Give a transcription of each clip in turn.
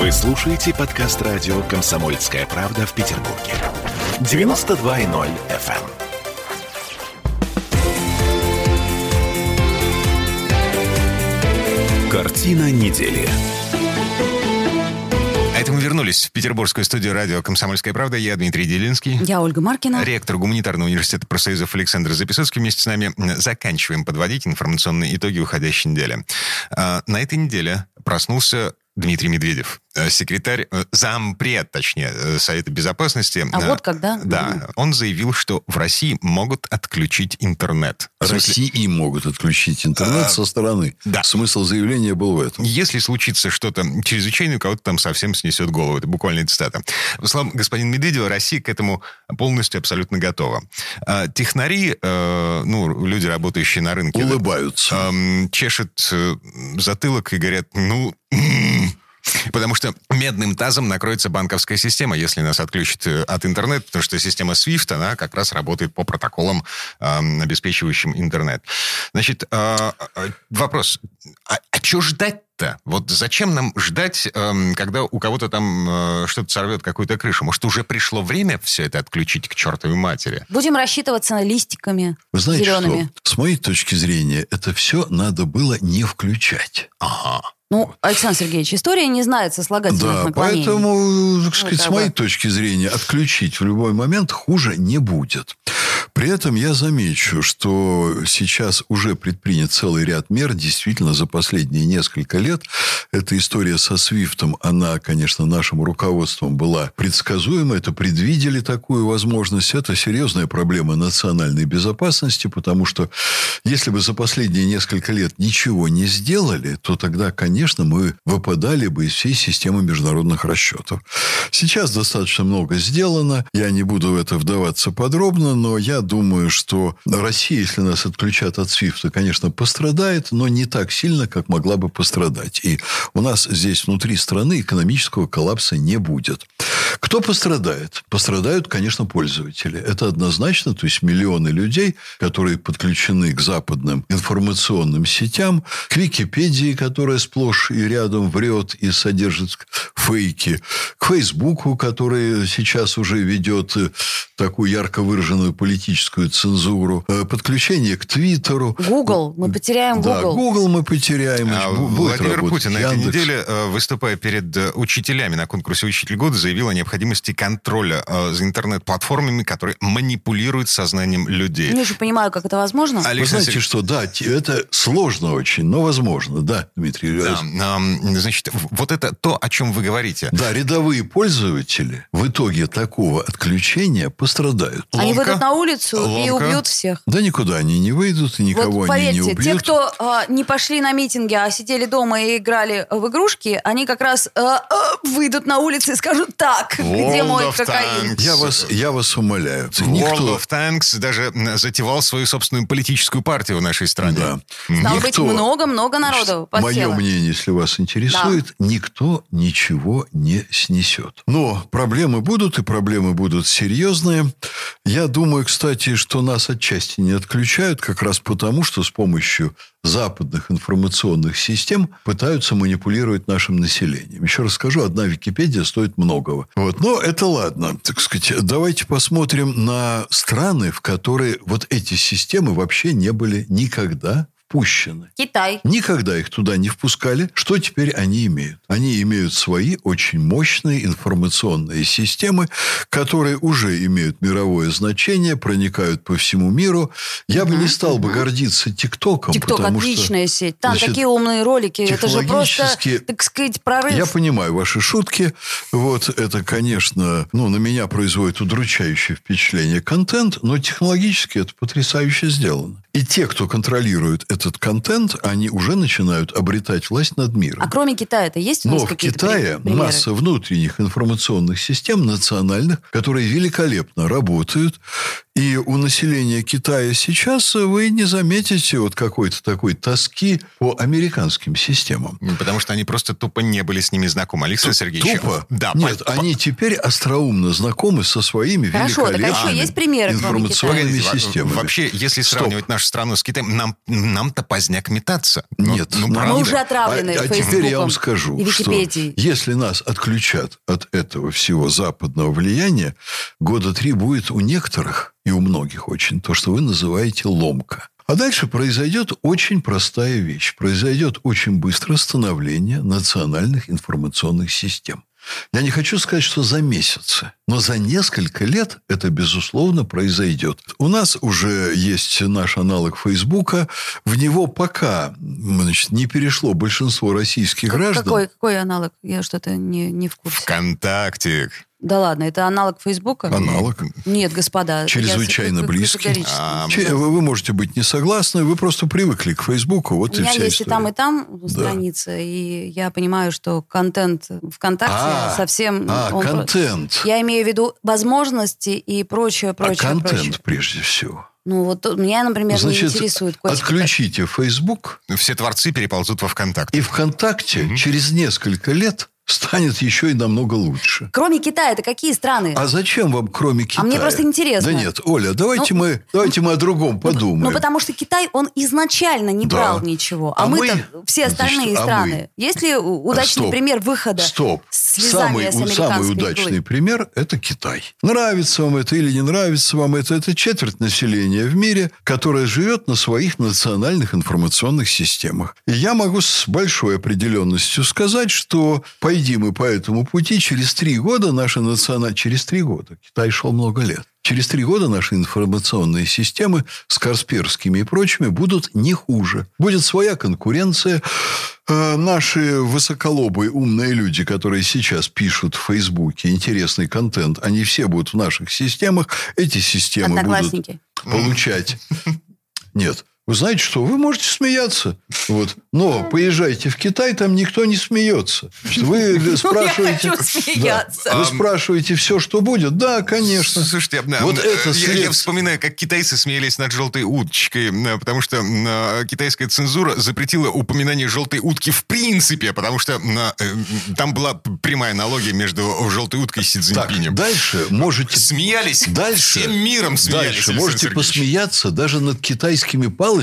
Вы слушаете подкаст радио «Комсомольская правда» в Петербурге. 92.0 FM. Картина недели. Это мы вернулись в петербургскую студию радио «Комсомольская правда». Я Дмитрий Делинский. Я Ольга Маркина. Ректор Гуманитарного университета профсоюзов Александр Записоцкий вместе с нами заканчиваем подводить информационные итоги уходящей недели. А, на этой неделе проснулся Дмитрий Медведев, секретарь, э, зампред, точнее, э, Совета Безопасности. А вот когда? Да, он заявил, что в России могут отключить интернет. В России могут отключить интернет а, со стороны. Да. Смысл заявления был в этом. Если случится что-то чрезвычайное, у кого-то там совсем снесет голову. Это буквально цитата. Словам господина Медведева, Россия к этому полностью абсолютно готова. А, технари, ну, люди, работающие на рынке... Улыбаются. чешут затылок и говорят, ну, Потому что медным тазом накроется банковская система, если нас отключат э, от интернета, потому что система SWIFT, она как раз работает по протоколам, обеспечивающим интернет. Значит, э, вопрос. А, а что ждать-то? Вот зачем нам ждать, когда у кого-то там э, что-то сорвет какую-то крышу? Может, уже пришло время все это отключить к чертовой матери? Будем рассчитываться на листиками Вы знаете зелеными. что? С моей точки зрения, это все надо было не включать. Ага. Ну, Александр Сергеевич, история не знает сослагательных да, наклонений. поэтому, так сказать, Ну, с моей точки зрения, отключить в любой момент хуже не будет. При этом я замечу, что сейчас уже предпринят целый ряд мер. Действительно, за последние несколько лет эта история со Свифтом, она, конечно, нашим руководством была предсказуема. Это предвидели такую возможность. Это серьезная проблема национальной безопасности, потому что если бы за последние несколько лет ничего не сделали, то тогда, конечно, мы выпадали бы из всей системы международных расчетов. Сейчас достаточно много сделано. Я не буду в это вдаваться подробно, но я думаю, что Россия, если нас отключат от Свифта, конечно, пострадает, но не так сильно, как могла бы пострадать. И у нас здесь внутри страны экономического коллапса не будет. Кто пострадает? Пострадают, конечно, пользователи. Это однозначно. То есть миллионы людей, которые подключены к западным информационным сетям, к Википедии, которая сплошь и рядом врет и содержит фейки, к Фейсбуку, который сейчас уже ведет э, такую ярко выраженную политическую цензуру, э, подключение к Твиттеру. Google, мы потеряем Да, Google. Google мы потеряем. А Владимир работать Путин на этой Яндекс. неделе, э, выступая перед учителями на конкурсе «Учитель года», заявил о необходимости контроля за интернет-платформами, которые манипулируют сознанием людей. Не очень понимаю, как это возможно. Вы Александр знаете Сергеевич, что, да, это сложно очень, но возможно, да, Дмитрий. да, значит, вот это то, о чем вы говорите. Да, рядовые пользователи в итоге такого отключения пострадают. Они ловко, выйдут на улицу и ловко. убьют всех. Да никуда они не выйдут, и никого вот они не поверьте, убьют. те, кто а, не пошли на митинги, а сидели дома и играли в игрушки, они как раз а, а, выйдут на улицы и скажут так, где World мой of кокаин. Tanks. Я вас, я вас умоляю. World Никто, of Tanks даже затевал свою собственную политическую партию в нашей стране. Да. Стало быть, никто- много-много народу Мое мнение, если вас интересует, никто ничего не снесет. Но проблемы будут, и проблемы будут серьезные. Я думаю, кстати, что нас отчасти не отключают, как раз потому, что с помощью западных информационных систем пытаются манипулировать нашим населением. Еще раз скажу, одна Википедия стоит многого. Вот. Но это ладно. Так сказать, давайте посмотрим на страны, в которые вот эти системы вообще не были никогда впущены. Китай. Никогда их туда не впускали. Что теперь они имеют? Они имеют свои очень мощные информационные системы, которые уже имеют мировое значение, проникают по всему миру. Я бы не стал бы гордиться ТикТоком, ТикТок отличная что... сеть. Там значит, такие умные ролики. Это же просто, так сказать, прорыв. Я понимаю ваши шутки. Вот это, конечно, ну, на меня производит удручающее впечатление контент, но технологически это потрясающе сделано. И те, кто контролирует этот контент, они уже начинают обретать власть над миром. А кроме Китая-то есть у нас Но в Китае при- примеры? масса внутренних информационных систем национальных, которые великолепно работают. И у населения Китая сейчас вы не заметите вот какой-то такой тоски по американским системам. Потому что они просто тупо не были с ними знакомы. Александр Сергеевич. Тупо? Да. Нет, по- они теперь остроумно знакомы со своими Хорошо, так а еще есть примеры, информационными системами. Вообще, если Стоп. сравнивать нашу страну с Китаем, нам, нам-то поздняк метаться. Ну, Нет, ну. Мы уже отравлены а, а теперь я вам скажу, что если нас отключат от этого всего западного влияния, года три будет у некоторых и у многих очень то, что вы называете ломка. А дальше произойдет очень простая вещь. Произойдет очень быстро становление национальных информационных систем. Я не хочу сказать, что за месяцы, но за несколько лет это, безусловно, произойдет. У нас уже есть наш аналог Фейсбука. В него пока значит, не перешло большинство российских Как- граждан. Какой, какой аналог? Я что-то не, не в курсе. ВКонтакте. Да ладно, это аналог Фейсбука? Аналог. Нет, господа. Чрезвычайно близкий. А, Че- Вы вы можете быть не согласны, вы просто привыкли к Фейсбуку, вот У и меня вся есть и история. там, и там страница, и я понимаю, что контент ВКонтакте А, совсем... а, он про- контент. Я имею в виду возможности и прочее, А прочее, контент прочее. прежде всего. Ну вот меня, например, Значит, не интересует котики. отключите Facebook, Все творцы переползут во ВКонтакте. и ВКонтакте через несколько лет станет еще и намного лучше. Кроме Китая, это какие страны? А зачем вам, кроме Китая? мне просто интересно. Да нет, Оля, давайте, Ну, мы, давайте мы о другом подумаем. Ну, потому что Китай, он изначально не Да. брал ничего. А, А мы-то, мы- все остальные Значит, а страны. мы? Есть ли у- удачный Стоп. пример выхода Стоп. слезания Самый, самый удачный иглы? пример – это Китай. Нравится вам это или не нравится вам это, это четверть населения в мире, которая живет на своих национальных информационных системах. И я могу с большой определенностью сказать, что пойди мы по этому пути, через три года наша национальная... Через три года. Китай шел много лет. Через три года наши информационные системы с Касперскими и прочими будут не хуже. Будет своя конкуренция. Э, Наши высоколобые умные люди, которые сейчас пишут в Фейсбуке интересный контент, они все будут в наших системах. Эти системы будут получать. Нет. Вы знаете что? Вы можете смеяться. Вот. Но поезжайте в Китай, там никто не смеется. Вы спрашиваете... хочу смеяться. Да. Вы спрашиваете все, что будет? Да, конечно. Слушайте, а, Вот а, это я, я вспоминаю, как китайцы смеялись над желтой уточкой, потому что а, китайская цензура запретила упоминание желтой утки в принципе, потому что а, э, там была прямая аналогия между желтой уткой и Си Так, Цзиньпинем. дальше можете... Смеялись Дальше, всем миром смеялись. дальше можете посмеяться даже над китайскими палочками,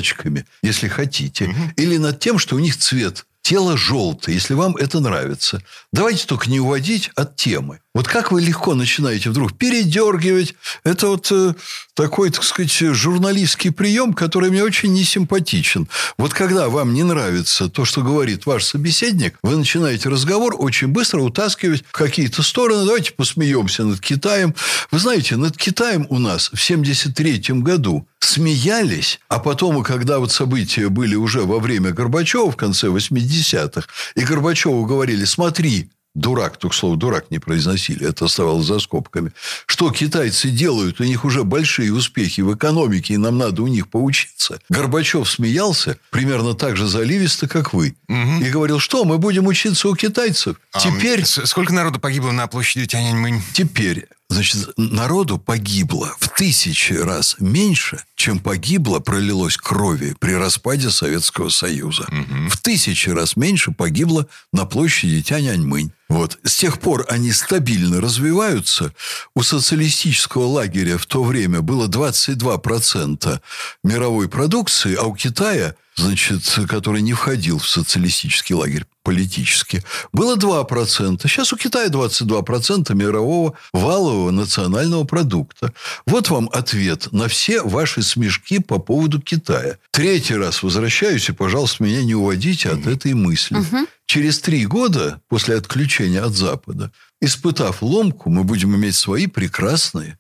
если хотите, или над тем, что у них цвет тела желтый, если вам это нравится. Давайте только не уводить от темы. Вот как вы легко начинаете вдруг передергивать. Это вот э, такой, так сказать, журналистский прием, который мне очень не симпатичен. Вот когда вам не нравится то, что говорит ваш собеседник, вы начинаете разговор очень быстро утаскивать в какие-то стороны. Давайте посмеемся над Китаем. Вы знаете, над Китаем у нас в 73 году смеялись, а потом, когда вот события были уже во время Горбачева в конце 80-х, и Горбачеву говорили, смотри, дурак, только слово дурак не произносили, это оставалось за скобками, что китайцы делают, у них уже большие успехи в экономике, и нам надо у них поучиться. Горбачев смеялся примерно так же заливисто, как вы, и говорил, что мы будем учиться у китайцев. А, Теперь сколько народу погибло на площади Тяньаньмэнь? Теперь, значит, народу погибло в тысячи раз меньше, чем погибло, пролилось крови при распаде Советского Союза. В тысячи раз меньше погибло на площади Тяньаньмынь. Вот. С тех пор они стабильно развиваются. У социалистического лагеря в то время было 22% мировой продукции, а у Китая, значит, который не входил в социалистический лагерь политически, было 2%. Сейчас у Китая 22% мирового валового национального продукта. Вот вам ответ на все ваши смешки по поводу Китая. Третий раз возвращаюсь, и, пожалуйста, меня не уводите от этой мысли. Через три года после отключения от Запада, испытав ломку, мы будем иметь свои прекрасные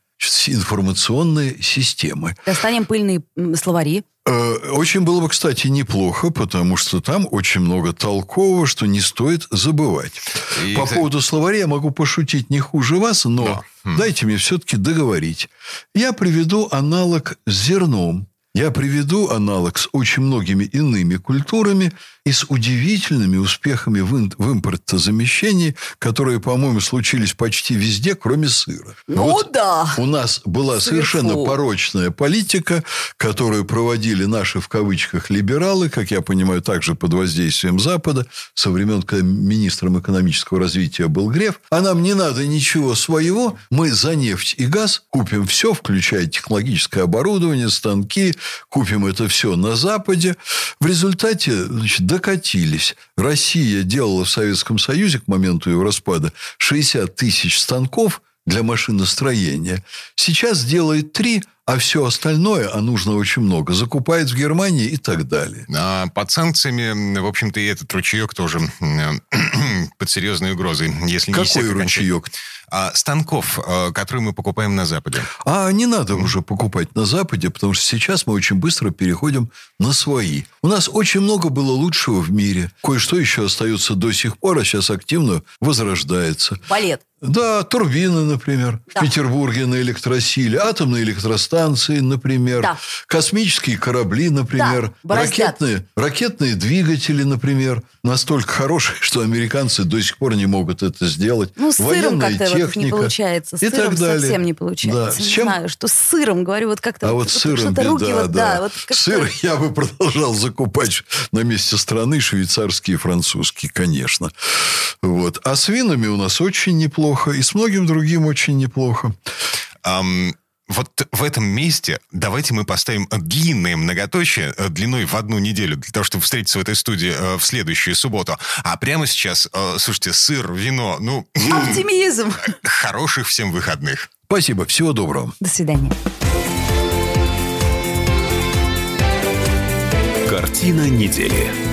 информационные системы. Достанем пыльные словари. Э, Очень было бы, кстати, неплохо, потому что там очень много толкового, что не стоит забывать. И, По кстати- поводу словаря я могу пошутить не хуже вас, но Да. Хм. дайте мне все-таки договорить. Я приведу аналог с зерном. Я приведу аналог с очень многими иными культурами и с удивительными успехами в, в импортозамещении, которые, по-моему, случились почти везде, кроме сыра. Ну да. У нас была Сыр, совершенно фу. порочная политика, которую проводили наши, в кавычках, либералы, как я понимаю, также под воздействием Запада, со времен, когда министром экономического развития был Греф. А нам не надо ничего своего. Мы за нефть и газ купим все, включая технологическое оборудование, станки, купим это все на Западе. В результате значит, докатились. Россия делала в Советском Союзе к моменту его распада 60 тысяч станков для машиностроения. Сейчас делает три, а все остальное, а нужно очень много, закупает в Германии и так далее. А под санкциями, в общем-то, и этот ручеек тоже под серьезной угрозой. Если не Какой окончательно. ручеек? А, станков, э, которые мы покупаем на Западе. А не надо уже покупать на Западе, потому что сейчас мы очень быстро переходим на свои. У нас очень много было лучшего в мире. Кое-что еще остается до сих пор, а сейчас активно возрождается. Балет. Да, турбины, например, Да. в Петербурге на электросиле, атомные электростанции, например, Да. космические корабли, например, Да, бороздят. ракетные, ракетные двигатели, например, настолько хорошие, что американцы до сих пор не могут это сделать. Ну, с сыром как-то вот не техника получается. С и сыром так далее. совсем не получается. Да. С Не чем? знаю, что с сыром, говорю, вот как-то А вот с сыром что-то руки беда, вот, да. вот как-то- Сыр я бы продолжал закупать на месте страны швейцарский и французский, конечно. Вот. А с винами у нас очень неплохо, и с многим другим очень неплохо. Ам, вот в этом месте давайте мы поставим длинное многоточие э, длиной в одну неделю для того, чтобы встретиться в этой студии э, в следующую субботу. А прямо сейчас, э, слушайте, сыр, вино, ну, Оптимизм. хороших всем выходных. Спасибо, всего доброго. До свидания. Картина недели.